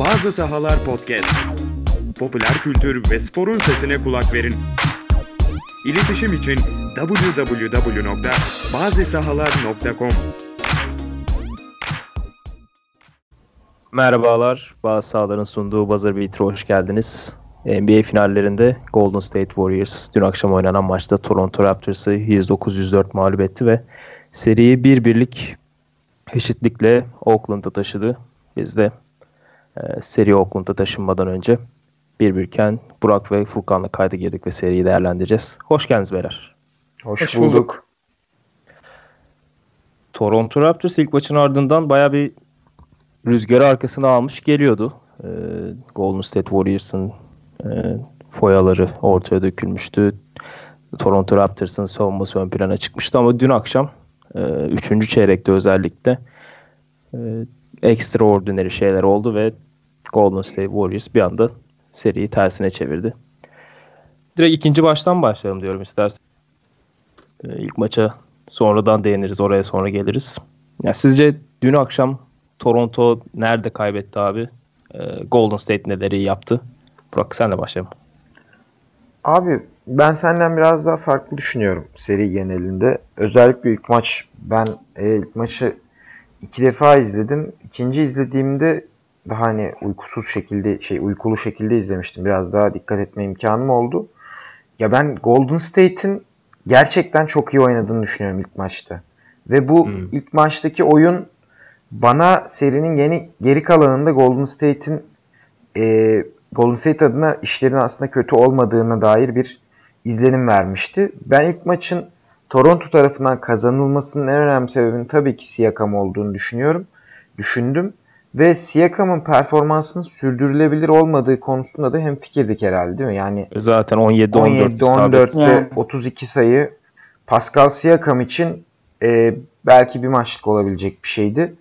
Bazı Sahalar Podcast. Popüler kültür ve sporun sesine kulak verin. İletişim için www.bazisahalar.com Merhabalar, Bazı Sahaların sunduğu Buzzer Beater'a hoş geldiniz. NBA finallerinde Golden State Warriors dün akşam oynanan maçta Toronto Raptors'ı 109-104 mağlup etti ve seriyi bir birlik eşitlikle Oakland'a taşıdı. Biz de e, seri Oakland'a taşınmadan önce bir birken Burak ve Furkan'la kayda girdik ve seriyi değerlendireceğiz. Hoş geldiniz beyler. Hoş, Hoş bulduk. bulduk. Toronto Raptors ilk maçın ardından baya bir rüzgarı arkasına almış geliyordu. Ee, Golden State Warriors'ın e, foyaları ortaya dökülmüştü. Toronto Raptors'ın savunması ön plana çıkmıştı ama dün akşam e, üçüncü çeyrekte özellikle e, extraordinary şeyler oldu ve Golden State Warriors bir anda seriyi tersine çevirdi. Direkt ikinci baştan başlayalım diyorum istersen. E, ilk maça sonradan değiniriz, oraya sonra geliriz. Ya sizce dün akşam Toronto nerede kaybetti abi? E, Golden State neleri yaptı? Burak senle başlayalım. Abi ben senden biraz daha farklı düşünüyorum seri genelinde. Özellikle ilk maç ben e, ilk maçı iki defa izledim. İkinci izlediğimde daha hani uykusuz şekilde şey uykulu şekilde izlemiştim. Biraz daha dikkat etme imkanım oldu. Ya ben Golden State'in gerçekten çok iyi oynadığını düşünüyorum ilk maçta. Ve bu hmm. ilk maçtaki oyun bana serinin yeni geri kalanında Golden State'in e, Golden State adına işlerin aslında kötü olmadığına dair bir izlenim vermişti. Ben ilk maçın Toronto tarafından kazanılmasının en önemli sebebinin tabii ki Siakam olduğunu düşünüyorum. Düşündüm. Ve Siakam'ın performansının sürdürülebilir olmadığı konusunda da hem fikirdik herhalde değil mi? Yani zaten 17 14 14 ve yani. 32 sayı Pascal Siakam için e, belki bir maçlık olabilecek bir şeydi.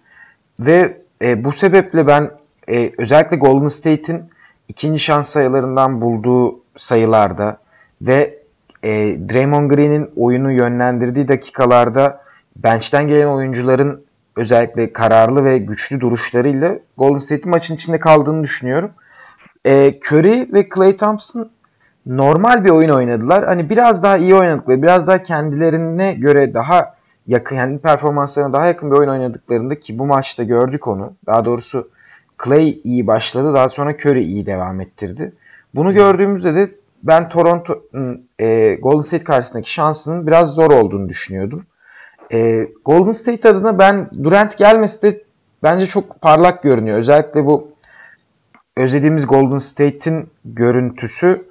Ve e, bu sebeple ben e, özellikle Golden State'in ikinci şans sayılarından bulduğu sayılarda ve e, Draymond Green'in oyunu yönlendirdiği dakikalarda bench'ten gelen oyuncuların özellikle kararlı ve güçlü duruşlarıyla Golden State maçın içinde kaldığını düşünüyorum. E, Curry ve Klay Thompson normal bir oyun oynadılar. Hani biraz daha iyi oynadıkları, biraz daha kendilerine göre daha yakın, kendi performanslarına daha yakın bir oyun oynadıklarında ki bu maçta gördük onu. Daha doğrusu Clay iyi başladı. Daha sonra Curry iyi devam ettirdi. Bunu gördüğümüzde de ben Toronto e, Golden State karşısındaki şansının biraz zor olduğunu düşünüyordum. E, Golden State adına ben Durant gelmesi de bence çok parlak görünüyor. Özellikle bu özlediğimiz Golden State'in görüntüsü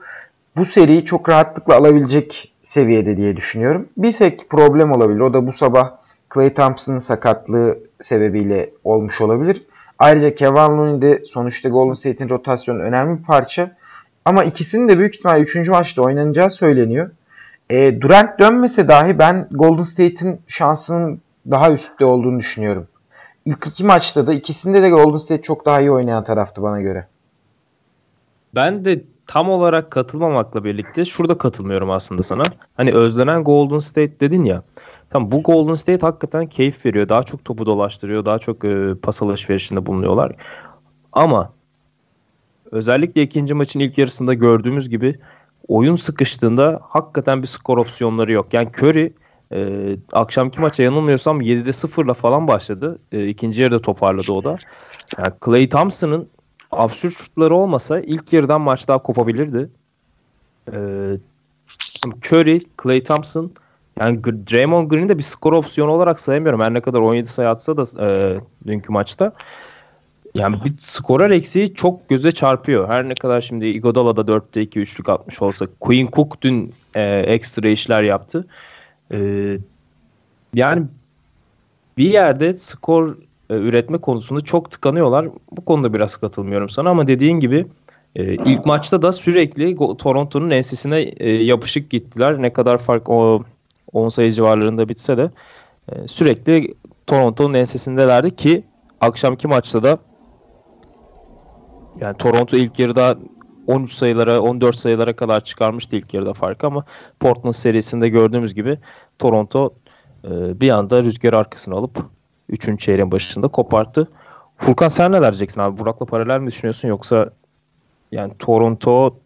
bu seriyi çok rahatlıkla alabilecek seviyede diye düşünüyorum. Bir tek problem olabilir. O da bu sabah Clay Thompson'ın sakatlığı sebebiyle olmuş olabilir. Ayrıca Kevin Looney de sonuçta Golden State'in rotasyonu önemli bir parça. Ama ikisinin de büyük ihtimal 3. maçta oynanacağı söyleniyor. E, Durant dönmese dahi ben Golden State'in şansının daha üstte olduğunu düşünüyorum. İlk iki maçta da ikisinde de Golden State çok daha iyi oynayan taraftı bana göre. Ben de tam olarak katılmamakla birlikte şurada katılmıyorum aslında sana. Hani özlenen Golden State dedin ya. Tam bu Golden State hakikaten keyif veriyor. Daha çok topu dolaştırıyor. Daha çok e, pas alışverişinde bulunuyorlar. Ama özellikle ikinci maçın ilk yarısında gördüğümüz gibi oyun sıkıştığında hakikaten bir skor opsiyonları yok. Yani Curry e, akşamki maça yanılmıyorsam 7'de 0'la falan başladı. E, ikinci yarıda toparladı o da. Yani Clay Thompson'ın absürt şutları olmasa ilk yarıdan maç daha kopabilirdi. E, Curry, Clay Thompson yani Draymond Green'i de bir skor opsiyonu olarak sayamıyorum. Her ne kadar 17 sayı atsa da e, dünkü maçta. Yani bir skorer eksiği çok göze çarpıyor. Her ne kadar şimdi Iguodala da 4'te 2 üçlük atmış olsa. Quinn Cook dün e, ekstra işler yaptı. E, yani bir yerde skor e, üretme konusunda çok tıkanıyorlar. Bu konuda biraz katılmıyorum sana ama dediğin gibi e, ilk maçta da sürekli Toronto'nun ensesine e, yapışık gittiler. Ne kadar fark o 10 sayı civarlarında bitse de e, sürekli Toronto'nun ensesindelerdi ki akşamki maçta da yani Toronto ilk yarıda 13 sayılara 14 sayılara kadar çıkarmıştı ilk yarıda fark ama Portland serisinde gördüğümüz gibi Toronto e, bir anda rüzgar arkasını alıp 3. çeyreğin başında koparttı. Furkan sen ne diyeceksin abi? Burak'la paralel mi düşünüyorsun yoksa yani Toronto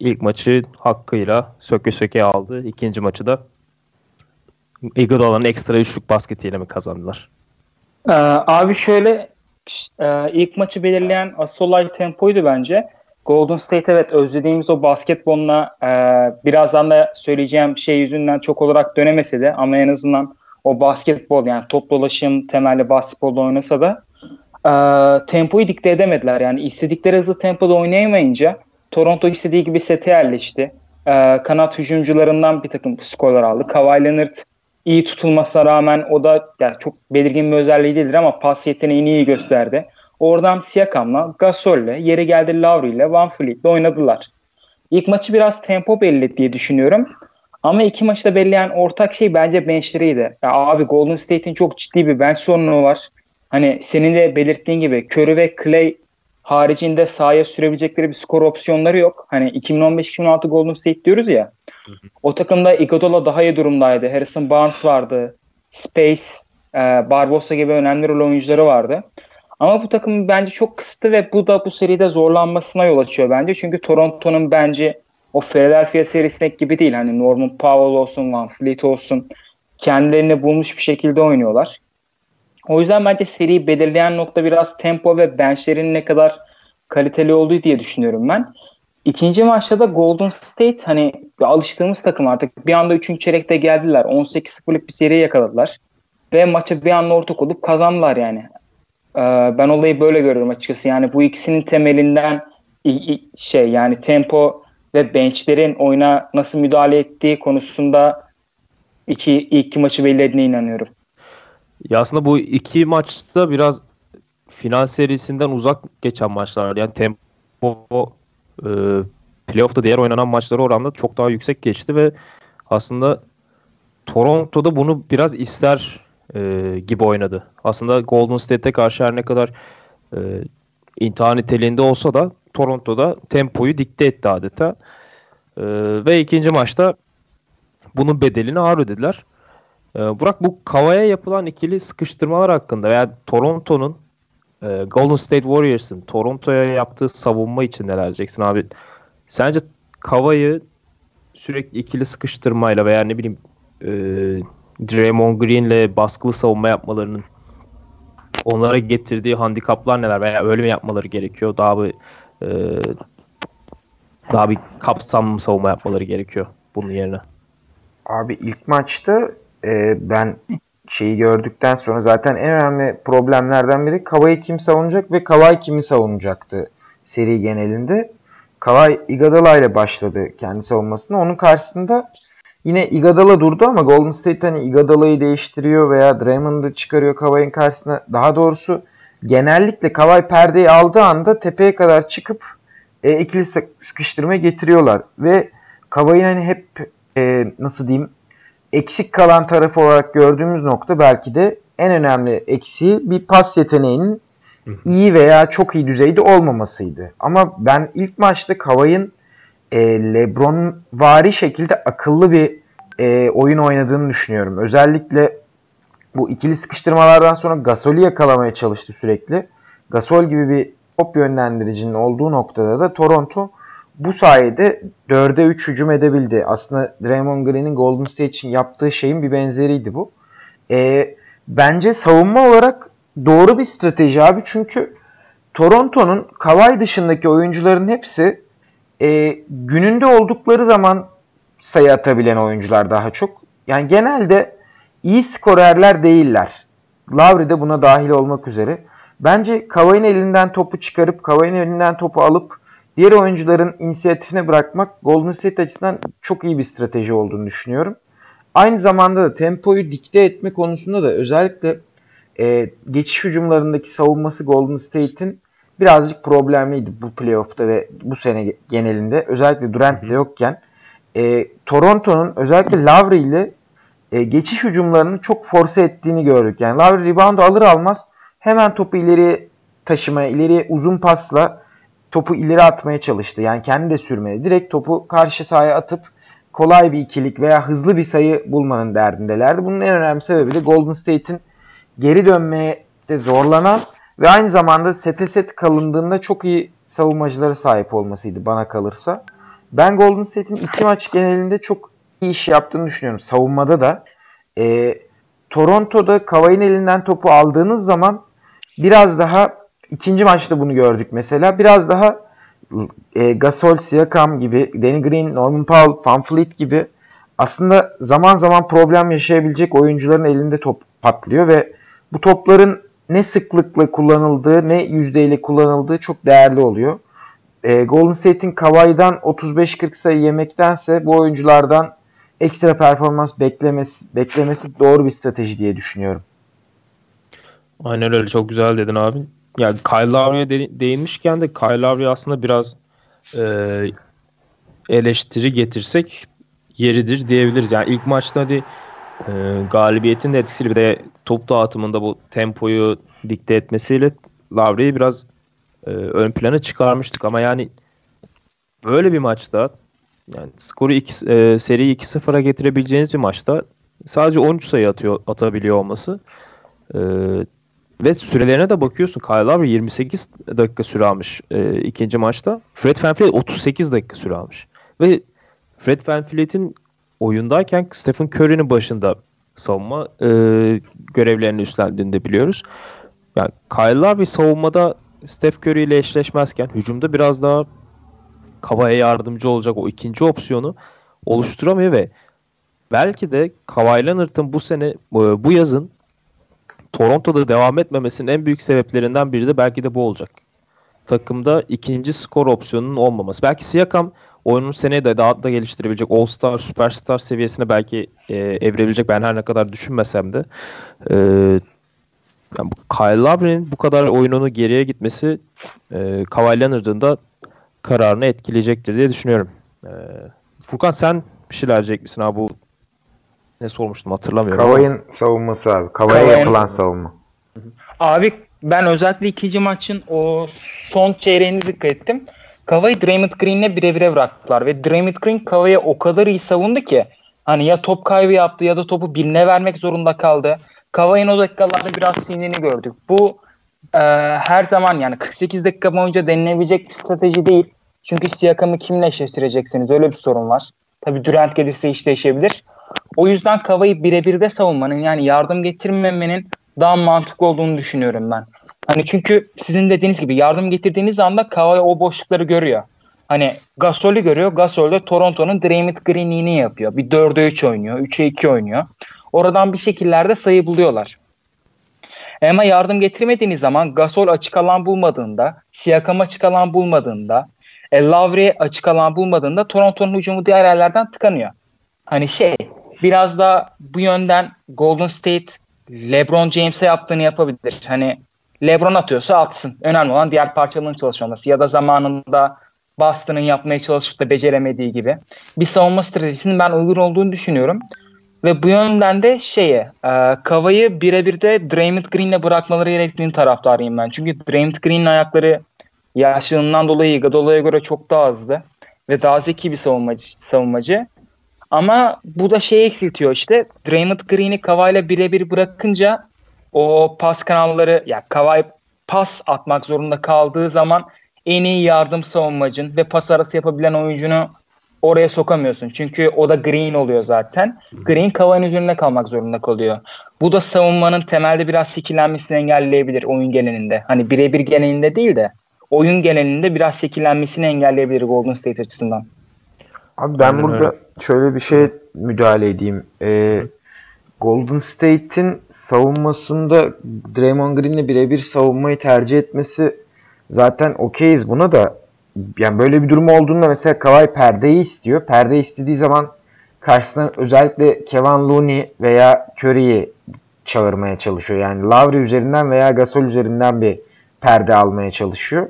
ilk maçı hakkıyla söke söke aldı. İkinci maçı da Iguodala'nın ekstra üçlük basketiyle mi kazandılar? Ee, abi şöyle e, ilk maçı belirleyen asıl olay tempoydu bence. Golden State evet özlediğimiz o basketboluna e, birazdan da söyleyeceğim şey yüzünden çok olarak dönemese de ama en azından o basketbol yani top dolaşım temelli basketbolda oynasa da e, tempoyu dikte edemediler. Yani istedikleri hızlı tempoda oynayamayınca Toronto istediği gibi sete yerleşti. E, kanat hücumcularından bir takım skorlar aldı. Kawhi Leonard iyi tutulmasına rağmen o da yani çok belirgin bir özelliği değildir ama pas yeteneğini iyi gösterdi. Oradan Siakam'la, Gasol'le, yeri geldi Lowry'le, Van Fleet'le oynadılar. İlk maçı biraz tempo belli diye düşünüyorum. Ama iki maçta belirleyen ortak şey bence benchleriydi. Ya abi Golden State'in çok ciddi bir bench sorunu var. Hani senin de belirttiğin gibi Curry ve Clay haricinde sahaya sürebilecekleri bir skor opsiyonları yok. Hani 2015-2016 Golden State diyoruz ya. O takımda Iguodala daha iyi durumdaydı. Harrison Barnes vardı. Space, e, Barbosa gibi önemli rol oyuncuları vardı. Ama bu takım bence çok kısıtlı ve bu da bu seride zorlanmasına yol açıyor bence. Çünkü Toronto'nun bence o Philadelphia serisindeki gibi değil. Hani Norman Powell olsun, Van Fleet olsun kendilerini bulmuş bir şekilde oynuyorlar. O yüzden bence seriyi belirleyen nokta biraz tempo ve benchlerin ne kadar kaliteli olduğu diye düşünüyorum ben. İkinci maçta da Golden State hani alıştığımız takım artık bir anda üçüncü çeyrekte geldiler. 18-0'lık bir seri yakaladılar. Ve maçı bir anda ortak olup kazandılar yani. Ee, ben olayı böyle görüyorum açıkçası. Yani bu ikisinin temelinden şey yani tempo ve benchlerin oyuna nasıl müdahale ettiği konusunda iki ilk iki maçı belirlediğine inanıyorum. Ya aslında bu iki maçta biraz final serisinden uzak geçen maçlar. Yani tempo e, playoff'ta diğer oynanan maçlara oranla çok daha yüksek geçti ve aslında Toronto'da bunu biraz ister e, gibi oynadı. Aslında Golden State'e karşı her ne kadar e, intihar niteliğinde olsa da Toronto'da tempoyu dikte etti adeta. E, ve ikinci maçta bunun bedelini ağır ödediler. E, Burak bu Kava'ya yapılan ikili sıkıştırmalar hakkında veya Toronto'nun e, Golden State Warriors'ın Toronto'ya yaptığı savunma için neler diyeceksin abi? Sence Kava'yı sürekli ikili sıkıştırmayla veya ne bileyim e, Draymond Green'le baskılı savunma yapmalarının onlara getirdiği handikaplar neler veya öyle mi yapmaları gerekiyor? Daha bir e, daha bir kapsamlı savunma yapmaları gerekiyor bunun yerine. Abi ilk maçta e, ben şeyi gördükten sonra zaten en önemli problemlerden biri Kavai kim savunacak ve Kavai kimi savunacaktı seri genelinde. Kavai Iguodala ile başladı kendi savunmasını. Onun karşısında yine Iguodala durdu ama Golden State hani Iguodala'yı değiştiriyor veya Draymond'ı çıkarıyor Kavai'nin karşısına. Daha doğrusu genellikle Kavai perdeyi aldığı anda tepeye kadar çıkıp e, ikili sıkıştırma getiriyorlar. Ve Kavai'nin hani hep e, nasıl diyeyim eksik kalan tarafı olarak gördüğümüz nokta belki de en önemli eksiği bir pas yeteneğinin iyi veya çok iyi düzeyde olmamasıydı. Ama ben ilk maçta Kavay'ın e, Lebron vari şekilde akıllı bir e, oyun oynadığını düşünüyorum. Özellikle bu ikili sıkıştırmalardan sonra Gasol'ü yakalamaya çalıştı sürekli. Gasol gibi bir top yönlendiricinin olduğu noktada da Toronto bu sayede 4'e 3 hücum edebildi. Aslında Draymond Green'in Golden State için yaptığı şeyin bir benzeriydi bu. E, bence savunma olarak doğru bir strateji abi. Çünkü Toronto'nun Kawhi dışındaki oyuncuların hepsi e, gününde oldukları zaman sayı atabilen oyuncular daha çok. Yani genelde iyi skorerler değiller. Lowry de buna dahil olmak üzere. Bence Kawhi'nin elinden topu çıkarıp Kawhi'nin elinden topu alıp diğer oyuncuların inisiyatifine bırakmak Golden State açısından çok iyi bir strateji olduğunu düşünüyorum. Aynı zamanda da tempoyu dikte etme konusunda da özellikle e, geçiş hücumlarındaki savunması Golden State'in birazcık problemliydi bu playoff'ta ve bu sene genelinde. Özellikle Durant de yokken. E, Toronto'nun özellikle Lowry ile e, geçiş hücumlarını çok force ettiğini gördük. Yani Lowry reboundu alır almaz hemen topu ileri taşımaya, ileri uzun pasla topu ileri atmaya çalıştı. Yani kendi de sürmedi. Direkt topu karşı sahaya atıp kolay bir ikilik veya hızlı bir sayı bulmanın derdindelerdi. Bunun en önemli sebebi de Golden State'in geri dönmeye de zorlanan ve aynı zamanda sete set kalındığında çok iyi savunmacılara sahip olmasıydı bana kalırsa. Ben Golden State'in iki maç genelinde çok iyi iş yaptığını düşünüyorum. Savunmada da. E, Toronto'da Kavay'ın elinden topu aldığınız zaman biraz daha ikinci maçta bunu gördük mesela. Biraz daha e, Gasol, Siakam gibi, Danny Green, Norman Powell, Van Fleet gibi aslında zaman zaman problem yaşayabilecek oyuncuların elinde top patlıyor ve bu topların ne sıklıkla kullanıldığı ne yüzdeyle kullanıldığı çok değerli oluyor. E, Golden State'in Kawhi'dan 35-40 sayı yemektense bu oyunculardan ekstra performans beklemesi, beklemesi doğru bir strateji diye düşünüyorum. Aynen öyle çok güzel dedin abi. Yani Kyle Lowry'e de, değinmişken de Kyle Lowry aslında biraz e, eleştiri getirsek yeridir diyebiliriz. Yani ilk maçta hadi e, galibiyetin de etkisiyle bir de top dağıtımında bu tempoyu dikte etmesiyle Lowry'i biraz e, ön plana çıkarmıştık ama yani böyle bir maçta yani skoru iki, e, seriyi 2-0'a getirebileceğiniz bir maçta sadece 13 sayı atıyor atabiliyor olması e, ve sürelerine de bakıyorsun. Kyle Lowry 28 dakika süre almış e, ikinci maçta. Fred VanVleet 38 dakika süre almış. Ve Fred VanVleet'in oyundayken Stephen Curry'nin başında savunma e, görevlerini üstlendiğini de biliyoruz. Yani Kyle Lowry savunmada Steph Curry ile eşleşmezken hücumda biraz daha Kavai'ye yardımcı olacak o ikinci opsiyonu oluşturamıyor ve belki de Kawhi Leonard'ın bu sene e, bu yazın Toronto'da devam etmemesinin en büyük sebeplerinden biri de belki de bu olacak. Takımda ikinci skor opsiyonunun olmaması. Belki Siakam oyunun seneye de daha da geliştirebilecek All-Star, Superstar seviyesine belki e, evrilebilecek. Ben her ne kadar düşünmesem de e, yani Kyle Lowry'nin bu kadar oyununu geriye gitmesi e, Kawhi da kararını etkileyecektir diye düşünüyorum. E, Furkan sen bir şeyler diyecek misin abi bu ne sormuştum hatırlamıyorum. Kavay'ın savunması abi. Kavay'a yapılan savunma. Abi ben özellikle ikinci maçın o son çeyreğine dikkat ettim. Kavayı Draymond Green'le birebire bıraktılar ve Draymond Green Kavay'a o kadar iyi savundu ki hani ya top kaybı yaptı ya da topu birine vermek zorunda kaldı. Kavay'ın o dakikalarda biraz sinini gördük. Bu e, her zaman yani 48 dakika boyunca denilebilecek bir strateji değil. Çünkü Siakam'ı kimle eşleştireceksiniz? Öyle bir sorun var. Tabi Durant gelirse iş değişebilir. O yüzden Kavay'ı birebir de savunmanın yani yardım getirmemenin daha mantıklı olduğunu düşünüyorum ben. Hani çünkü sizin dediğiniz gibi yardım getirdiğiniz anda Kavay o boşlukları görüyor. Hani Gasol'ü görüyor. Gasol de Toronto'nun Draymond Green'ini yapıyor. Bir 4'e 3 oynuyor. 3'e 2 oynuyor. Oradan bir şekillerde sayı buluyorlar. Ama yardım getirmediğiniz zaman Gasol açık alan bulmadığında, Siakam açık alan bulmadığında, e, Lavri açık alan bulmadığında Toronto'nun hücumu diğer yerlerden tıkanıyor. Hani şey biraz da bu yönden Golden State LeBron James'e yaptığını yapabilir. Hani LeBron atıyorsa atsın. Önemli olan diğer parçaların çalışması ya da zamanında Boston'ın yapmaya çalışıp da beceremediği gibi bir savunma stratejisinin ben uygun olduğunu düşünüyorum. Ve bu yönden de şeye, e, Kava'yı birebir de Draymond Green'le bırakmaları gerektiğini taraftarıyım ben. Çünkü Draymond Green'in ayakları yaşlılığından dolayı Iguodala'ya göre çok daha hızlı ve daha zeki bir savunmacı. savunmacı. Ama bu da şey eksiltiyor işte. Draymond Green'i Kavay'la birebir bırakınca o pas kanalları ya Kavay pas atmak zorunda kaldığı zaman en iyi yardım savunmacın ve pas arası yapabilen oyuncunu oraya sokamıyorsun. Çünkü o da Green oluyor zaten. Green Kavay'ın üzerinde kalmak zorunda kalıyor. Bu da savunmanın temelde biraz şekillenmesini engelleyebilir oyun genelinde. Hani birebir genelinde değil de oyun genelinde biraz şekillenmesini engelleyebilir Golden State açısından. Abi ben Aynen burada öyle. şöyle bir şey müdahale edeyim. Ee, Golden State'in savunmasında Draymond Green'le birebir savunmayı tercih etmesi zaten okeyiz buna da yani böyle bir durum olduğunda mesela Kawhi perdeyi istiyor. Perde istediği zaman karşısına özellikle Kevin Looney veya Curry'i çağırmaya çalışıyor. Yani Lowry üzerinden veya Gasol üzerinden bir perde almaya çalışıyor.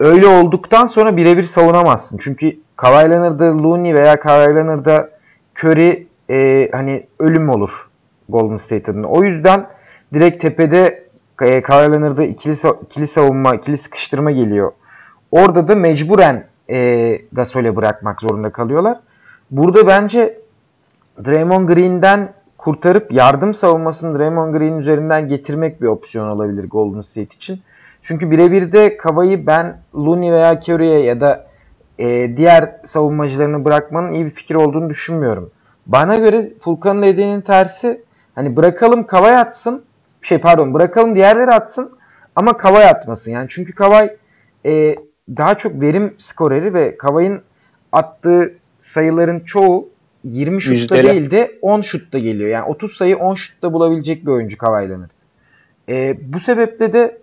Öyle olduktan sonra birebir savunamazsın. Çünkü Kawhi Leonard'da Looney veya Kawhi Leonard'da Curry e, hani ölüm olur Golden State adına. O yüzden direkt tepede e, Kawhi Leonard'da ikili, ikili savunma, ikili sıkıştırma geliyor. Orada da mecburen e, Gasol'e bırakmak zorunda kalıyorlar. Burada bence Draymond Green'den kurtarıp yardım savunmasını Draymond Green üzerinden getirmek bir opsiyon olabilir Golden State için. Çünkü birebir de Kavayı ben Looney veya Curry'e ya da e, diğer savunmacılarını bırakmanın iyi bir fikir olduğunu düşünmüyorum. Bana göre Furkan'ın dediğinin tersi hani bırakalım Kavay atsın şey pardon bırakalım diğerleri atsın ama Kavay atmasın. Yani çünkü Kavay e, daha çok verim skoreri ve Kavay'ın attığı sayıların çoğu 20 şutta Yüzdeli. değil de 10 şutta geliyor. Yani 30 sayı 10 şutta bulabilecek bir oyuncu Kawhi Leonard. E, bu sebeple de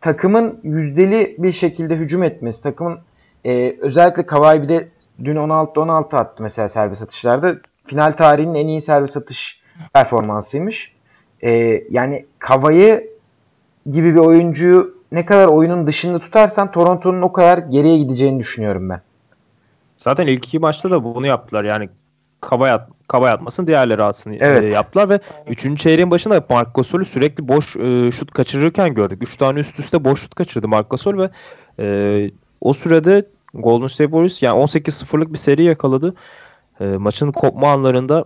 takımın yüzdeli bir şekilde hücum etmesi, takımın e, özellikle Kawhi bir de dün 16'da 16 attı mesela serbest atışlarda. Final tarihinin en iyi serbest atış performansıymış. E, yani Kawhi gibi bir oyuncuyu ne kadar oyunun dışında tutarsan Toronto'nun o kadar geriye gideceğini düşünüyorum ben. Zaten ilk iki maçta da bunu yaptılar. Yani kaba, at, kaba atmasın diğerleri atsın Evet. e, yaptılar ve 3. çeyreğin başında Marc Gasol'ü sürekli boş e, şut kaçırırken gördük. 3 tane üst üste boş şut kaçırdı Marc Gasol ve e, o sürede Golden State Warriors yani 18-0'lık bir seri yakaladı. E, maçın kopma anlarında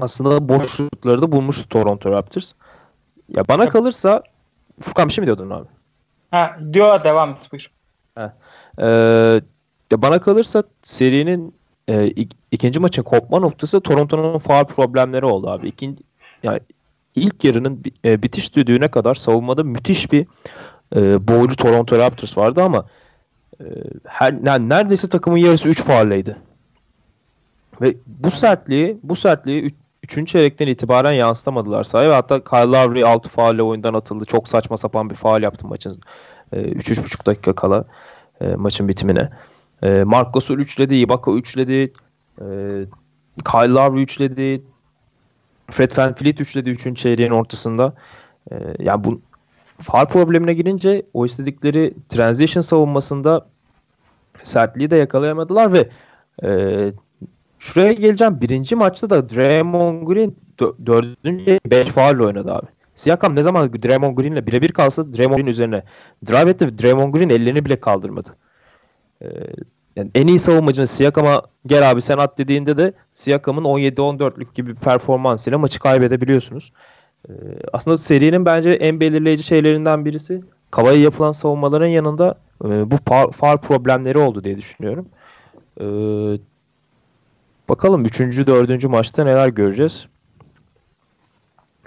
aslında boş şutları da bulmuştu Toronto Raptors. Ya bana kalırsa Furkan bir şey mi diyordun abi? Ha, diyor devam et buyur. Ee, ya bana kalırsa serinin e, ik- ikinci maçın kopma noktası Toronto'nun faal problemleri oldu abi. İkinci, yani ilk yarının e, bitiş düdüğüne kadar savunmada müthiş bir e, boğucu Toronto Raptors vardı ama her yani neredeyse takımın yarısı 3 faulleydi. Ve bu sertliği bu sertliği 3. çeyrekten itibaren yansıtamadılar sahaya ve hatta Kyle Lowry 6 faulle oyundan atıldı. Çok saçma sapan bir faul yaptı maçın e, 3-3,5 dakika kala e, maçın bitimine. E, Marc Gasol üçledi, Ibaka üçledi, e, Kyle Lowry üçledi, Fred VanVleet üçledi 3. çeyreğin ortasında. E, yani bu faul problemine girince o istedikleri transition savunmasında sertliği de yakalayamadılar ve e, şuraya geleceğim. Birinci maçta da Draymond Green dö- dördüncü 5 faul oynadı abi. Siakam ne zaman Draymond Green'le birebir kalsa Draymond Green üzerine drive etti Draymond Green ellerini bile kaldırmadı. Ee, yani en iyi savunmacının Siakam'a gel abi sen at dediğinde de Siakam'ın 17-14'lük gibi performansıyla maçı kaybedebiliyorsunuz. Ee, aslında serinin bence en belirleyici şeylerinden birisi Kavai'ye yapılan savunmaların yanında e, bu fa- faul problemleri oldu diye düşünüyorum. Ee, bakalım 3. 4. maçta neler göreceğiz.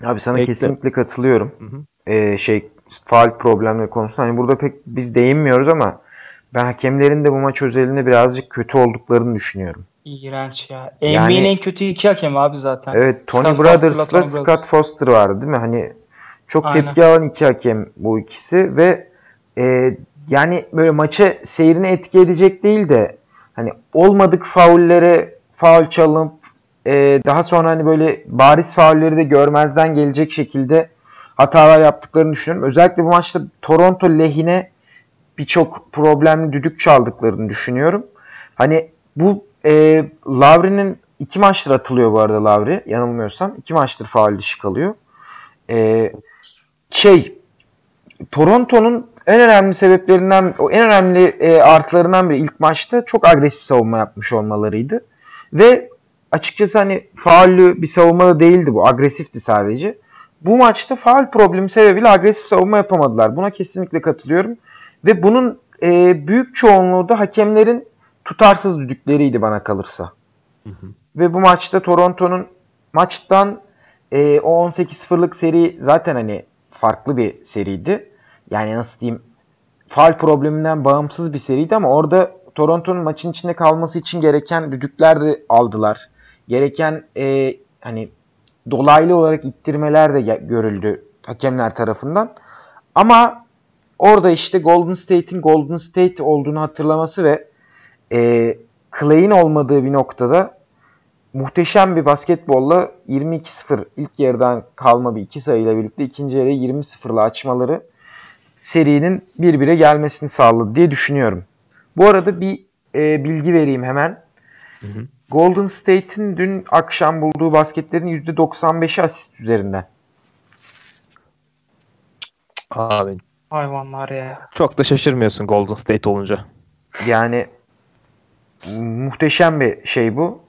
Abi sana Bekle. kesinlikle katılıyorum. Hı hı. Ee, şey faal problemleri konusunda hani burada pek biz değinmiyoruz ama ben hakemlerin de bu maç özelinde birazcık kötü olduklarını düşünüyorum. İğrenç ya. Yani- NBA'nin en kötü iki hakem abi zaten. Evet Tony Scott Brothers'la Scott Foster vardı değil mi? Hani çok Aynen. tepki alan iki hakem bu ikisi ve e, yani böyle maça seyrini etki edecek değil de hani olmadık faullere faul çalınıp e, daha sonra hani böyle bariz faulleri de görmezden gelecek şekilde hatalar yaptıklarını düşünüyorum. Özellikle bu maçta Toronto lehine birçok problemli düdük çaldıklarını düşünüyorum. Hani bu e, Lavri'nin iki maçtır atılıyor bu arada Lavri yanılmıyorsam. iki maçtır faul dışı kalıyor. E, şey Toronto'nun en önemli sebeplerinden, o en önemli e, artılarından biri ilk maçta çok agresif savunma yapmış olmalarıydı. Ve açıkçası hani faullü bir savunma da değildi bu. Agresifti sadece. Bu maçta faul problemi sebebiyle agresif savunma yapamadılar. Buna kesinlikle katılıyorum. Ve bunun e, büyük çoğunluğu da hakemlerin tutarsız düdükleriydi bana kalırsa. Ve bu maçta Toronto'nun maçtan e, o 18-0'lık seri zaten hani farklı bir seriydi. Yani nasıl diyeyim faul probleminden bağımsız bir seriydi ama orada Toronto'nun maçın içinde kalması için gereken düdükler de aldılar. Gereken e, hani dolaylı olarak ittirmeler de görüldü hakemler tarafından. Ama orada işte Golden State'in Golden State olduğunu hatırlaması ve e, Clay'in olmadığı bir noktada muhteşem bir basketbolla 22-0 ilk yarıdan kalma bir iki sayıyla birlikte ikinci yarıyı 20-0'la açmaları serinin bir bire gelmesini sağladı diye düşünüyorum. Bu arada bir e, bilgi vereyim hemen. Hı hı. Golden State'in dün akşam bulduğu basketlerin %95'i asist üzerinden. Abi Hayvanlar ya. çok da şaşırmıyorsun Golden State olunca. Yani muhteşem bir şey bu.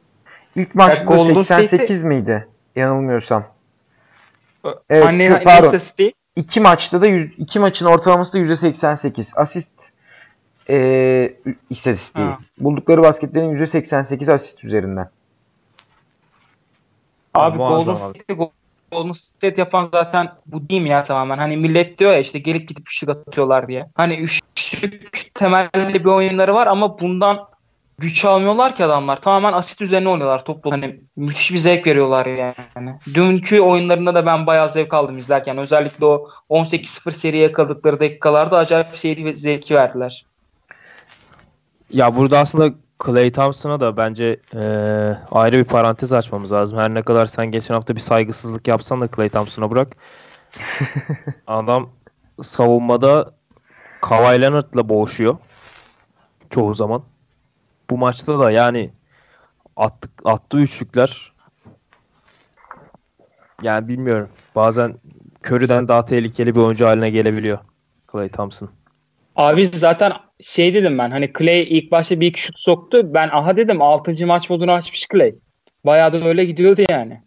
İlk maçta Golden 88 State'i- miydi? Yanılmıyorsam. Evet, Anne, kö- pardon. İki maçta da yüz- iki maçın ortalaması da %88. Asist e, istatistiği. Ha. Buldukları basketlerin %88 asist üzerinden. Abi Golden abi. State, Golden State yapan zaten bu değil mi ya tamamen? Hani millet diyor ya işte gelip gidip üçlük atıyorlar diye. Hani üçlük temelli bir oyunları var ama bundan güç almıyorlar ki adamlar. Tamamen asit üzerine oynuyorlar toplu. Hani müthiş bir zevk veriyorlar yani. Dünkü oyunlarında da ben bayağı zevk aldım izlerken. Özellikle o 18-0 seriye yakaladıkları dakikalarda acayip bir seri zevki verdiler. Ya burada aslında Clay Thompson'a da bence eee, ayrı bir parantez açmamız lazım. Her ne kadar sen geçen hafta bir saygısızlık yapsan da Clay Thompson'a bırak. Adam savunmada Kawhi Leonard'la boğuşuyor. Çoğu zaman. Bu maçta da yani attık, attığı üçlükler yani bilmiyorum. Bazen Curry'den daha tehlikeli bir oyuncu haline gelebiliyor Clay Thompson. Abi zaten şey dedim ben hani Clay ilk başta bir iki şut soktu. Ben aha dedim 6. maç modunu açmış Clay. Bayağı da öyle gidiyordu yani.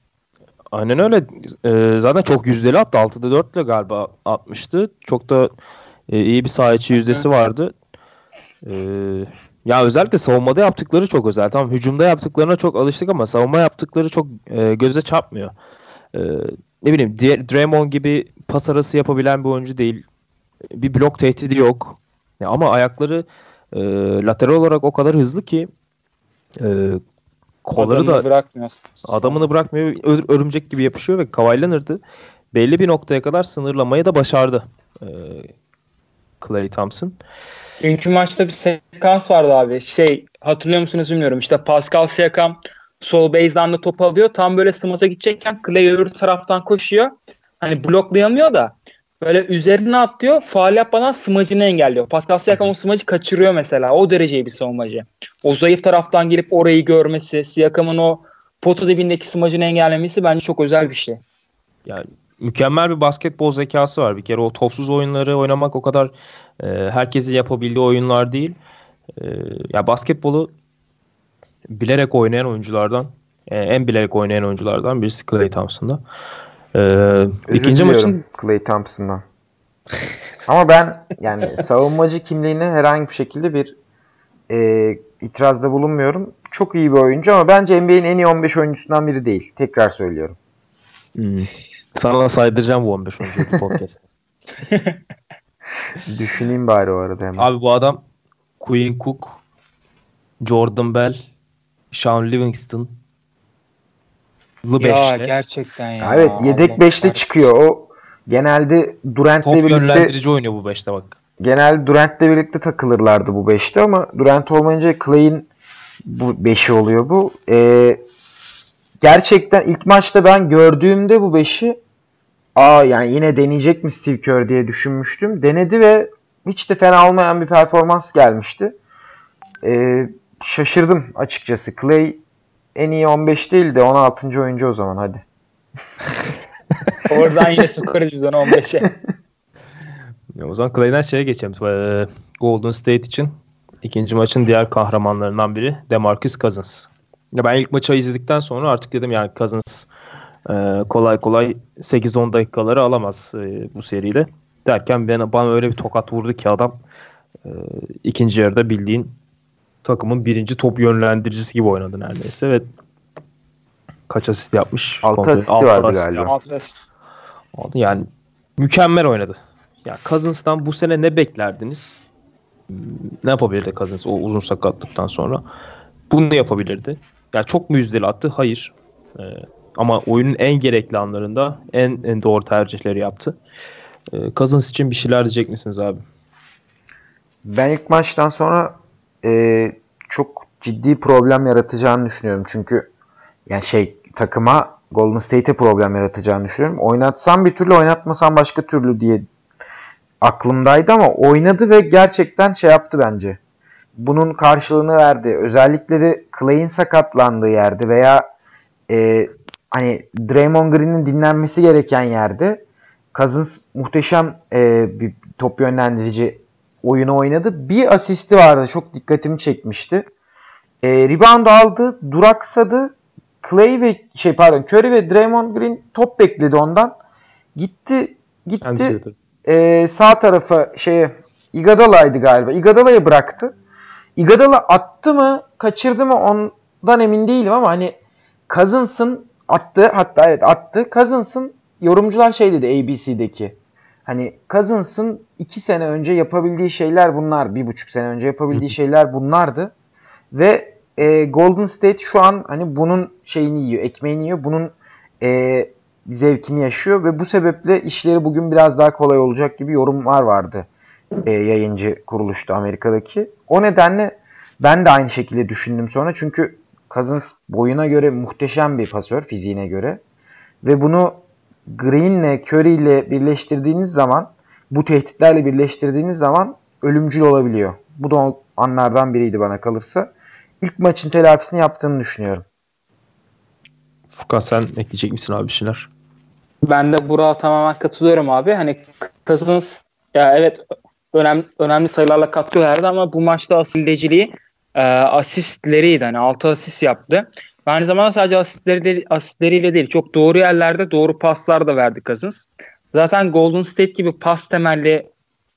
Aynen öyle. Ee, zaten çok yüzdeli attı. 6'da 4 ile galiba atmıştı. Çok da e, iyi bir saha içi yüzdesi vardı. Ee, ya özellikle savunmada yaptıkları çok özel. Tamam hücumda yaptıklarına çok alıştık ama savunma yaptıkları çok e, göze çarpmıyor. Ee, ne bileyim Dr- Draymond gibi pas arası yapabilen bir oyuncu değil. Bir blok tehdidi yok. Ya ama ayakları e, lateral olarak o kadar hızlı ki e, kolları Adamını da bırakmıyor. Adamını bırakmıyor. ör- örümcek gibi yapışıyor ve Kawhi Leonard'ı belli bir noktaya kadar sınırlamayı da başardı. Ee, Clay Thompson. Dünkü maçta bir sekans vardı abi. Şey hatırlıyor musunuz bilmiyorum. İşte Pascal Siakam sol base'den de top alıyor. Tam böyle smaca gidecekken Clay öbür taraftan koşuyor. Hani bloklayamıyor da böyle üzerine atlıyor. Faal yapmadan smacını engelliyor. Pascal Siakam o smacı kaçırıyor mesela. O derece bir savunmacı. O zayıf taraftan gelip orayı görmesi, Siakam'ın o potu dibindeki smacını engellemesi bence çok özel bir şey. Yani mükemmel bir basketbol zekası var. Bir kere o topsuz oyunları oynamak o kadar e, herkesin yapabildiği oyunlar değil. E, ya basketbolu bilerek oynayan oyunculardan e, en bilerek oynayan oyunculardan birisi Clay Thompson'da. E, Özür ikinci maçın Clay Thompson'dan. Ama ben yani savunmacı kimliğine herhangi bir şekilde bir e, itirazda bulunmuyorum. Çok iyi bir oyuncu ama bence NBA'in en iyi 15 oyuncusundan biri değil. Tekrar söylüyorum. Hmm. Sana da saydıracağım bu 15 oyuncuyu bu podcast'te. Düşüneyim bari o arada hemen. Abi bu adam Quinn Cook, Jordan Bell, Sean Livingston, Lı Ya beşli. gerçekten ya. Evet yedek Allah 5'te kahretsin. çıkıyor. O genelde Durant'le Top birlikte yönlendirici oynuyor bu 5'te bak. genelde Durant'le birlikte takılırlardı bu 5'te ama Durant olmayınca Clay'in bu 5'i oluyor bu. Ee, gerçekten ilk maçta ben gördüğümde bu 5'i aa yani yine deneyecek mi Steve Kerr diye düşünmüştüm. Denedi ve hiç de fena olmayan bir performans gelmişti. Ee, şaşırdım açıkçası. Clay en iyi 15 değil de 16. oyuncu o zaman hadi. Oradan yine sokarız biz onu 15'e. Ya o zaman Clay'den şeye geçelim. Ee, Golden State için ikinci maçın diğer kahramanlarından biri DeMarcus Cousins. Ya ben ilk maçı izledikten sonra artık dedim yani Cousins e, kolay kolay 8-10 dakikaları alamaz e, bu seriyle. Derken bana, bana öyle bir tokat vurdu ki adam e, ikinci yarıda bildiğin takımın birinci top yönlendiricisi gibi oynadı neredeyse ve kaç asist yapmış? Altı Kontrol- asisti altı vardı asist galiba. yapmış. Alt üst. Oldu. Yani mükemmel oynadı. Ya Cousins'tan bu sene ne beklerdiniz? Ne yapabilirdi Cousins o uzun sakatlıktan sonra? Bunu yapabilirdi. Ya çok mu yüzdeli attı? Hayır. Ee, ama oyunun en gerekli anlarında en, en doğru tercihleri yaptı. Ee, Cousins için bir şeyler diyecek misiniz abi? Ben ilk maçtan sonra e, çok ciddi problem yaratacağını düşünüyorum. Çünkü yani şey takıma Golden State'e problem yaratacağını düşünüyorum. Oynatsam bir türlü oynatmasam başka türlü diye aklımdaydı ama oynadı ve gerçekten şey yaptı bence. Bunun karşılığını verdi. Özellikle de Clay'in sakatlandığı yerde veya e, hani Draymond Green'in dinlenmesi gereken yerde Cousins muhteşem e, bir top yönlendirici oyunu oynadı. Bir asisti vardı. Çok dikkatimi çekmişti. E, rebound aldı. Duraksadı. Clay ve şey pardon Curry ve Draymond Green top bekledi ondan. Gitti gitti e, sağ tarafa şeye Iguodala'ydı galiba. Iguodala'ya bıraktı. Iguodala attı mı kaçırdı mı ondan emin değilim ama hani Cousins'ın attı hatta evet attı. Cousins'ın yorumcular şey dedi ABC'deki. Hani Cousins'ın iki sene önce yapabildiği şeyler bunlar. Bir buçuk sene önce yapabildiği şeyler bunlardı. Ve e, Golden State şu an hani bunun şeyini yiyor, ekmeğini yiyor. Bunun e, zevkini yaşıyor ve bu sebeple işleri bugün biraz daha kolay olacak gibi yorumlar vardı e, yayıncı kuruluşta Amerika'daki. O nedenle ben de aynı şekilde düşündüm sonra çünkü Cousins boyuna göre muhteşem bir pasör fiziğine göre ve bunu Green'le Curry'le birleştirdiğiniz zaman bu tehditlerle birleştirdiğiniz zaman ölümcül olabiliyor. Bu da o anlardan biriydi bana kalırsa. İlk maçın telafisini yaptığını düşünüyorum. Furkan sen ekleyecek misin abi şeyler? Ben de Burak'a tamamen katılıyorum abi. Hani Cousins ya evet önemli, önemli sayılarla katkı verdi ama bu maçta asildeciliği e, asistleriydi. Hani 6 asist yaptı. Ve aynı zamanda sadece asistleri de, asistleriyle değil çok doğru yerlerde doğru paslar da verdi Cousins. Zaten Golden State gibi pas temelli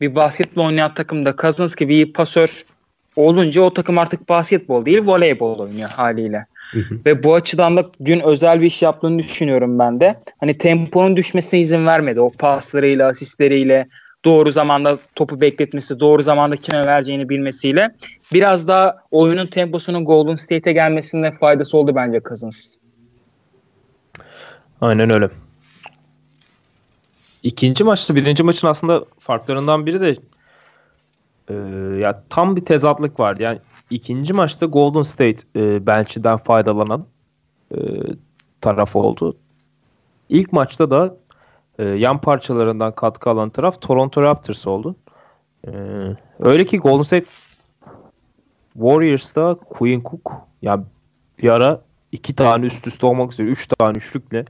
bir basketbol oynayan takımda Cousins gibi iyi pasör olunca o takım artık basketbol değil voleybol oynuyor haliyle. Ve bu açıdan da dün özel bir iş yaptığını düşünüyorum ben de. Hani temponun düşmesine izin vermedi. O paslarıyla, asistleriyle, doğru zamanda topu bekletmesi, doğru zamanda kime vereceğini bilmesiyle biraz daha oyunun temposunun Golden State'e gelmesinde faydası oldu bence Cousins. Aynen öyle. İkinci maçta birinci maçın aslında farklarından biri de e, ya tam bir tezatlık vardı. Yani ikinci maçta Golden State e, bench'den faydalanan e, taraf oldu. İlk maçta da e, yan parçalarından katkı alan taraf Toronto Raptors oldu. E, öyle ki Golden State Warriors'ta Quinn Cook ya bir ara iki tane üst üste olmak üzere üç tane üçlükle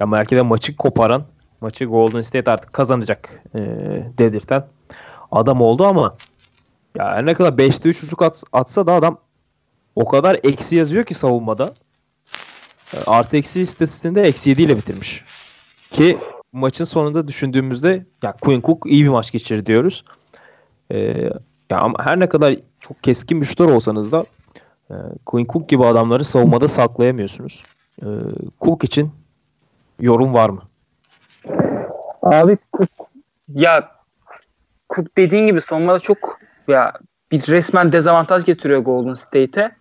ya belki de maçı koparan maçı Golden State artık kazanacak e, dedirten adam oldu ama ya ne kadar 5'te 3 çocuk at, atsa da adam o kadar eksi yazıyor ki savunmada. E, artı eksi istatistiğinde eksi 7 ile bitirmiş. Ki maçın sonunda düşündüğümüzde ya Quinn Cook iyi bir maç geçirdi diyoruz. Ee, ya ama her ne kadar çok keskin şutör olsanız da e, Quinn Cook gibi adamları savunmada saklayamıyorsunuz. E, Cook için yorum var mı? Abi Cook ya Cook dediğin gibi savunmada çok ya bir resmen dezavantaj getiriyor Golden State'e.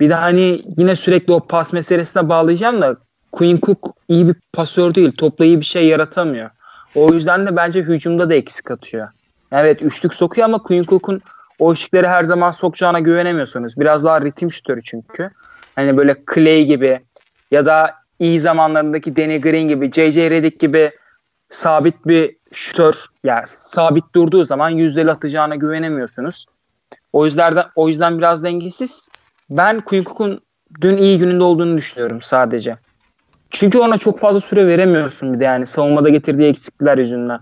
Bir de hani yine sürekli o pas meselesine bağlayacağım da Quinn Cook iyi bir pasör değil. Topla iyi bir şey yaratamıyor. O yüzden de bence hücumda da eksik atıyor. Evet üçlük sokuyor ama Quinn Cook'un o üçlükleri her zaman sokacağına güvenemiyorsunuz. Biraz daha ritim şütörü çünkü. Hani böyle Clay gibi ya da iyi zamanlarındaki Danny Green gibi, J.J. Redick gibi sabit bir şütör yani sabit durduğu zaman yüzdeli atacağına güvenemiyorsunuz. O yüzden de, o yüzden biraz dengesiz. Ben Quinn Cook'un dün iyi gününde olduğunu düşünüyorum sadece. Çünkü ona çok fazla süre veremiyorsun bir de yani savunmada getirdiği eksiklikler yüzünden.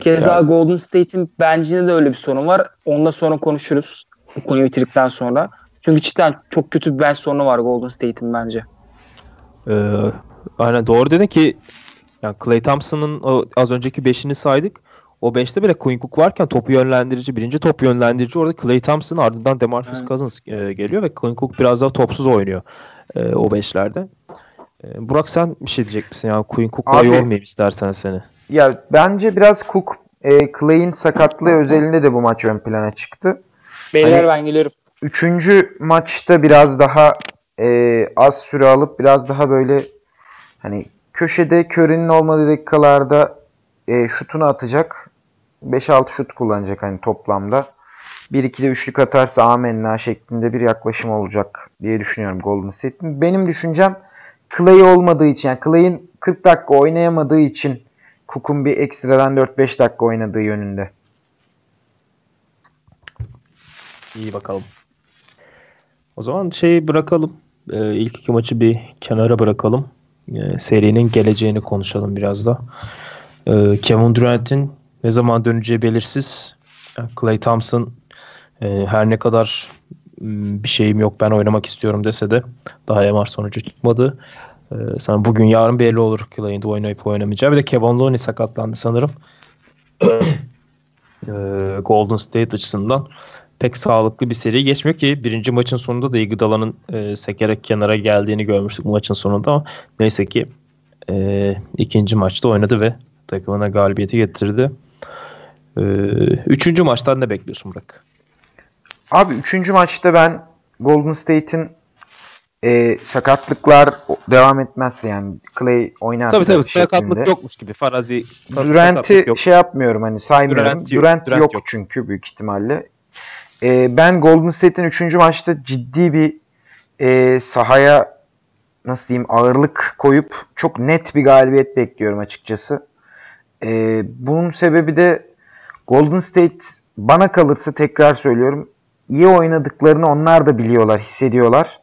Keza yani. Golden State'in bencine de öyle bir sorun var. Onda sonra konuşuruz. Bu konuyu bitirdikten sonra. Çünkü cidden çok kötü bir bench sorunu var Golden State'in bence. Ee, aynen doğru dedin ki yani Clay Thompson'ın az önceki 5'ini saydık. O 5'te bile Quinn Cook varken topu yönlendirici, birinci top yönlendirici orada Clay Thompson ardından DeMarcus evet. Cousins e, geliyor ve Quinn Cook biraz daha topsuz oynuyor e, o 5'lerde. Burak sen bir şey diyecek misin ya? Quinn Cook'la yormayayım istersen seni. Ya bence biraz Cook e, Clay'in sakatlığı özelinde de bu maç ön plana çıktı. Beyler hani, ben geliyorum. Üçüncü maçta biraz daha e, az süre alıp biraz daha böyle hani köşede Curry'nin olmadığı dakikalarda e, şutunu atacak. 5-6 şut kullanacak hani toplamda. 1-2 de üçlük atarsa amenna şeklinde bir yaklaşım olacak diye düşünüyorum Golden State'in. Benim düşüncem Clay olmadığı için yani Clay'in 40 dakika oynayamadığı için Cook'un bir ekstradan 4-5 dakika oynadığı yönünde. İyi bakalım. O zaman şey bırakalım. Ee, ilk iki maçı bir kenara bırakalım. Ee, serinin geleceğini konuşalım biraz da. Ee, Kevin Durant'in ne zaman döneceği belirsiz. Clay Thompson e, her ne kadar bir şeyim yok ben oynamak istiyorum dese de daha MR sonucu çıkmadı. Ee, sana bugün yarın belli olur Clay'in oynayıp oynamayacağı. Bir de Kevin Looney sakatlandı sanırım. ee, Golden State açısından pek sağlıklı bir seri geçmiyor ki birinci maçın sonunda da Iguodala'nın e, sekerek kenara geldiğini görmüştük maçın sonunda ama neyse ki e, ikinci maçta oynadı ve takımına galibiyeti getirdi. E, üçüncü maçtan ne bekliyorsun Burak? Abi üçüncü maçta ben Golden State'in e, sakatlıklar devam etmezse yani Clay oynarsa tabii tabii şeklinde. sakatlık yokmuş gibi farazi Durant'i şey yapmıyorum hani saymıyorum. Durant yok, Durant, Durant yok, yok. çünkü büyük ihtimalle. E, ben Golden State'in 3. maçta ciddi bir e, sahaya nasıl diyeyim ağırlık koyup çok net bir galibiyet bekliyorum açıkçası. E, bunun sebebi de Golden State bana kalırsa tekrar söylüyorum iyi oynadıklarını onlar da biliyorlar, hissediyorlar.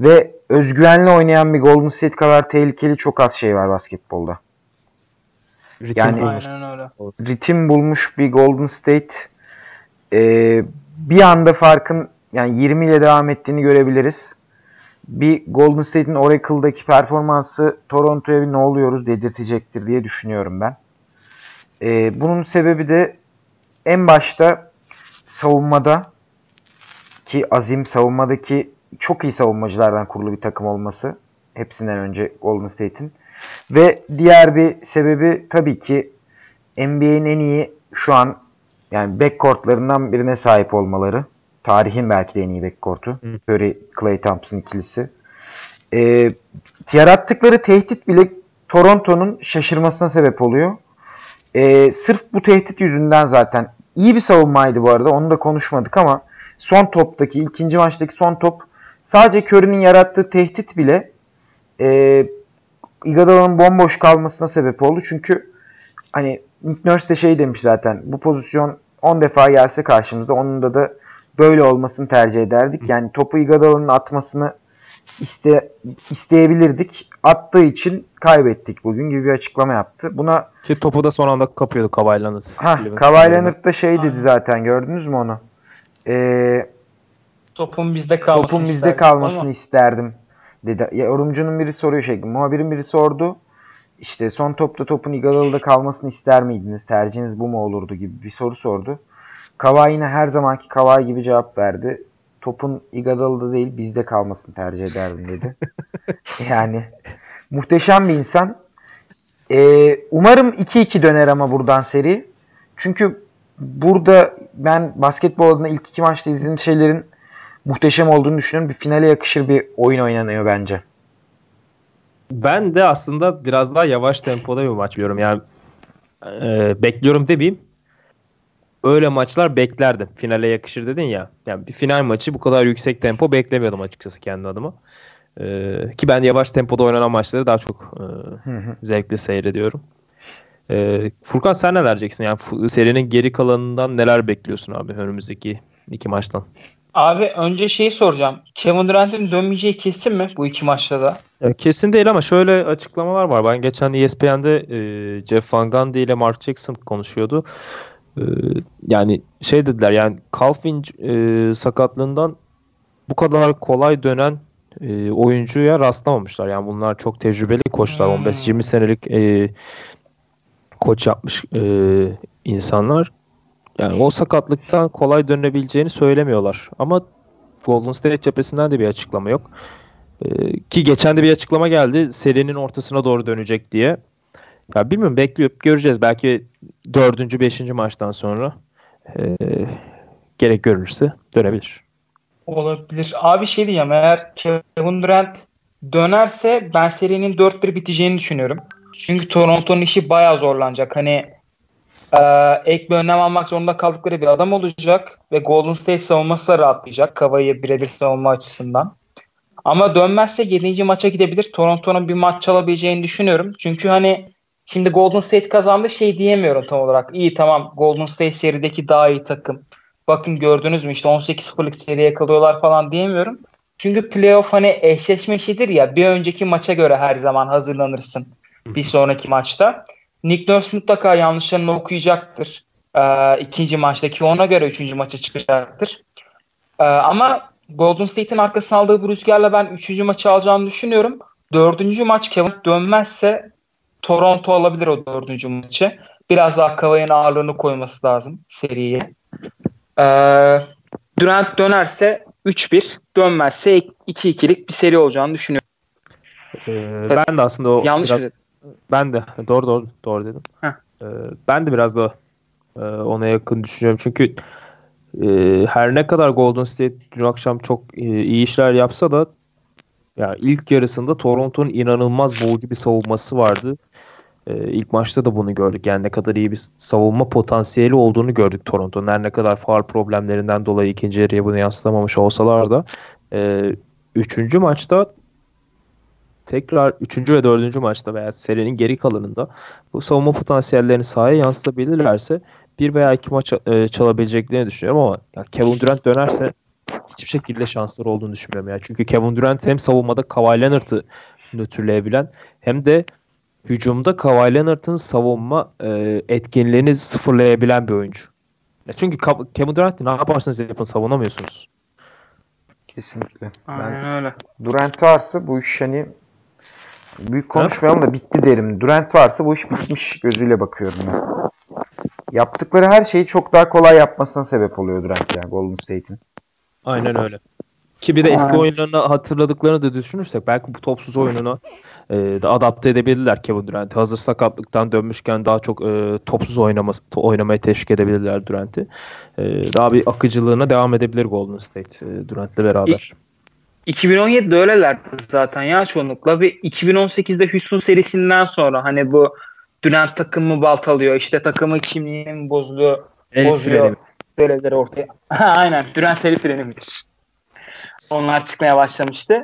Ve özgüvenli oynayan bir Golden State kadar tehlikeli çok az şey var basketbolda. Ritim Yani- bulmuş. Aynen öyle. ritim bulmuş bir Golden State e, bir anda farkın yani 20 ile devam ettiğini görebiliriz. Bir Golden State'in Oracle'daki performansı Toronto'ya bir ne oluyoruz dedirtecektir diye düşünüyorum ben. E, bunun sebebi de en başta savunmada ki azim savunmadaki çok iyi savunmacılardan kurulu bir takım olması. Hepsinden önce Golden State'in. Ve diğer bir sebebi tabii ki NBA'in en iyi şu an yani backcourtlarından birine sahip olmaları. Tarihin belki de en iyi backcourt'u. Curry, Clay Thompson ikilisi. Ee, yarattıkları tehdit bile Toronto'nun şaşırmasına sebep oluyor. Ee, sırf bu tehdit yüzünden zaten iyi bir savunmaydı bu arada. Onu da konuşmadık ama son toptaki, ikinci maçtaki son top sadece Curry'nin yarattığı tehdit bile e, Iguodala'nın bomboş kalmasına sebep oldu. Çünkü hani Nick Nurse de şey demiş zaten bu pozisyon 10 defa gelse karşımızda onun da da böyle olmasını tercih ederdik. Yani topu Iguodala'nın atmasını iste, isteyebilirdik. Attığı için kaybettik bugün gibi bir açıklama yaptı. Buna Ki topu da son anda kapıyordu Kawhi Leonard. ha Kawhi. Leonard da şey dedi Aynen. zaten gördünüz mü onu? Ee, Topun bizde kalmasını topun bizde isterdim kalmasını ama isterdim dedi. Ya, yorumcunun biri soruyor şey, muhabirin biri sordu. İşte son topta topun Iguodala'da kalmasını ister miydiniz? Tercihiniz bu mu olurdu gibi bir soru sordu. Kawhi yine her zamanki Kawhi gibi cevap verdi. Topun Iguodala'da değil bizde kalmasını tercih ederdim dedi. yani muhteşem bir insan. Ee, umarım 2-2 döner ama buradan seri. Çünkü burada ben basketbol adına ilk iki maçta izlediğim şeylerin muhteşem olduğunu düşünüyorum. Bir finale yakışır bir oyun oynanıyor bence. Ben de aslında biraz daha yavaş tempoda bir maç bekliyorum. Yani e, bekliyorum demeyeyim. Öyle maçlar beklerdim. Finale yakışır dedin ya. Yani bir final maçı bu kadar yüksek tempo beklemiyordum açıkçası kendi adıma. E, ki ben yavaş tempoda oynanan maçları daha çok e, zevkle seyrediyorum. E, Furkan sen ne vereceksin? Yani serinin geri kalanından neler bekliyorsun abi önümüzdeki iki maçtan? Abi önce şeyi soracağım. Kevin Durant'in dönmeyeceği kesin mi bu iki maçta da? Ya kesin değil ama şöyle açıklamalar var. Ben geçen ESPN'de e, Jeff Van Gundy ile Mark Jackson konuşuyordu. E, yani şey dediler yani Calvin e, sakatlığından bu kadar kolay dönen e, oyuncuya rastlamamışlar. Yani bunlar çok tecrübeli koçlar. Hmm. 15-20 senelik e, koç yapmış e, insanlar. Yani o sakatlıktan kolay dönebileceğini söylemiyorlar. Ama Golden State cephesinden de bir açıklama yok. Ee, ki geçen de bir açıklama geldi. Serinin ortasına doğru dönecek diye. Ya bilmiyorum bekliyor göreceğiz. Belki dördüncü, beşinci maçtan sonra ee, gerek görülürse dönebilir. Olabilir. Abi şey diyeceğim eğer Kevin Durant dönerse ben serinin 4-1 biteceğini düşünüyorum. Çünkü Toronto'nun işi bayağı zorlanacak. Hani e, ek bir önlem almak zorunda kaldıkları bir adam olacak ve Golden State savunması da rahatlayacak. Kavayı birebir savunma açısından. Ama dönmezse 7. maça gidebilir. Toronto'nun bir maç çalabileceğini düşünüyorum. Çünkü hani şimdi Golden State kazandı şey diyemiyorum tam olarak. İyi tamam Golden State serideki daha iyi takım. Bakın gördünüz mü işte 18-0'lık seriye kalıyorlar falan diyemiyorum. Çünkü playoff hani eşleşme işidir ya bir önceki maça göre her zaman hazırlanırsın bir sonraki maçta. Nick Nurse mutlaka yanlışlarını okuyacaktır. Ee, ikinci maçtaki ona göre üçüncü maça çıkacaktır. Ee, ama Golden State'in arkasına aldığı bu rüzgarla ben 3. maçı alacağını düşünüyorum. 4. maç Kevin dönmezse Toronto alabilir o 4. maçı. Biraz daha Kavai'nin ağırlığını koyması lazım seriye. Ee, Durant dönerse 3-1, dönmezse 2-2'lik bir seri olacağını düşünüyorum. Ee, ben de aslında o Yanlış biraz, mı dedim? Ben de doğru doğru doğru dedim. Heh. Ee, ben de biraz da e, ona yakın düşünüyorum. Çünkü e, her ne kadar Golden State dün akşam çok e, iyi işler yapsa da ya ilk yarısında Toronto'nun inanılmaz boğucu bir savunması vardı. E, ilk maçta da bunu gördük. Yani ne kadar iyi bir savunma potansiyeli olduğunu gördük Toronto'nun. Her ne kadar faal problemlerinden dolayı ikinci yarıya bunu yansıtamamış olsalar da e, üçüncü maçta tekrar 3. ve 4. maçta veya serinin geri kalanında bu savunma potansiyellerini sahaya yansıtabilirlerse bir veya iki maç e, çalabileceklerini düşünüyorum ama ya Kevin Durant dönerse hiçbir şekilde şansları olduğunu düşünmüyorum. Yani. Çünkü Kevin Durant hem savunmada Kawhi Leonard'ı nötrleyebilen hem de hücumda Kawhi Leonard'ın savunma e, etkinliğini sıfırlayabilen bir oyuncu. Ya çünkü Ka- Kevin Durant ne yaparsanız yapın savunamıyorsunuz. Kesinlikle. Ben Aynen öyle. Durant varsa bu iş hani büyük konuşmayalım da bitti derim. Durant varsa bu iş bitmiş gözüyle bakıyorum ben. Yaptıkları her şeyi çok daha kolay yapmasına sebep oluyor Durant yani Golden State'in. Aynen öyle. Ki bir de eski Aynen. oyunlarını hatırladıklarını da düşünürsek belki bu topsuz oyununu e, da adapte edebilirler Kevin Durant'i. Hazır sakatlıktan dönmüşken daha çok e, topsuz oynaması, to- oynamaya teşvik edebilirler Durant'i. E, daha bir akıcılığına devam edebilir Golden State e, Durant'le beraber. 2017'de öylelerdi zaten ya çoğunlukla ve 2018'de Houston serisinden sonra hani bu Durant takımı baltalıyor işte takımı kimliğinin bozuluyor El bozuyor freni. böyleleri ortaya. Aynen Durant eli freni midir? Onlar çıkmaya başlamıştı.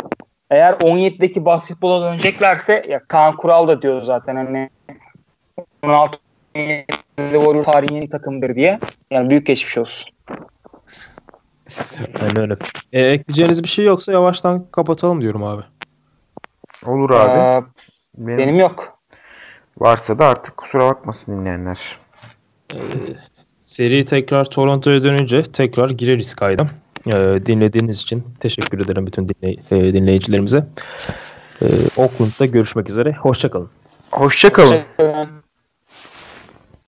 Eğer 17'deki basketbola döneceklerse ya Kaan Kural da diyor zaten hani 16 Warriors tarihin takımıdır diye. Yani büyük geçmiş olsun. Aynen öyle. E, ekleyeceğiniz bir şey yoksa yavaştan kapatalım diyorum abi. Olur abi. Ee, benim, benim yok. varsa da artık kusura bakmasın dinleyenler. E, seri tekrar Toronto'ya dönünce tekrar gireriz kayda. E, dinlediğiniz için teşekkür ederim bütün dinley- e, dinleyicilerimize. E, Oakland'da görüşmek üzere. Hoşçakalın. Hoşça kalın. Hoşçakalın.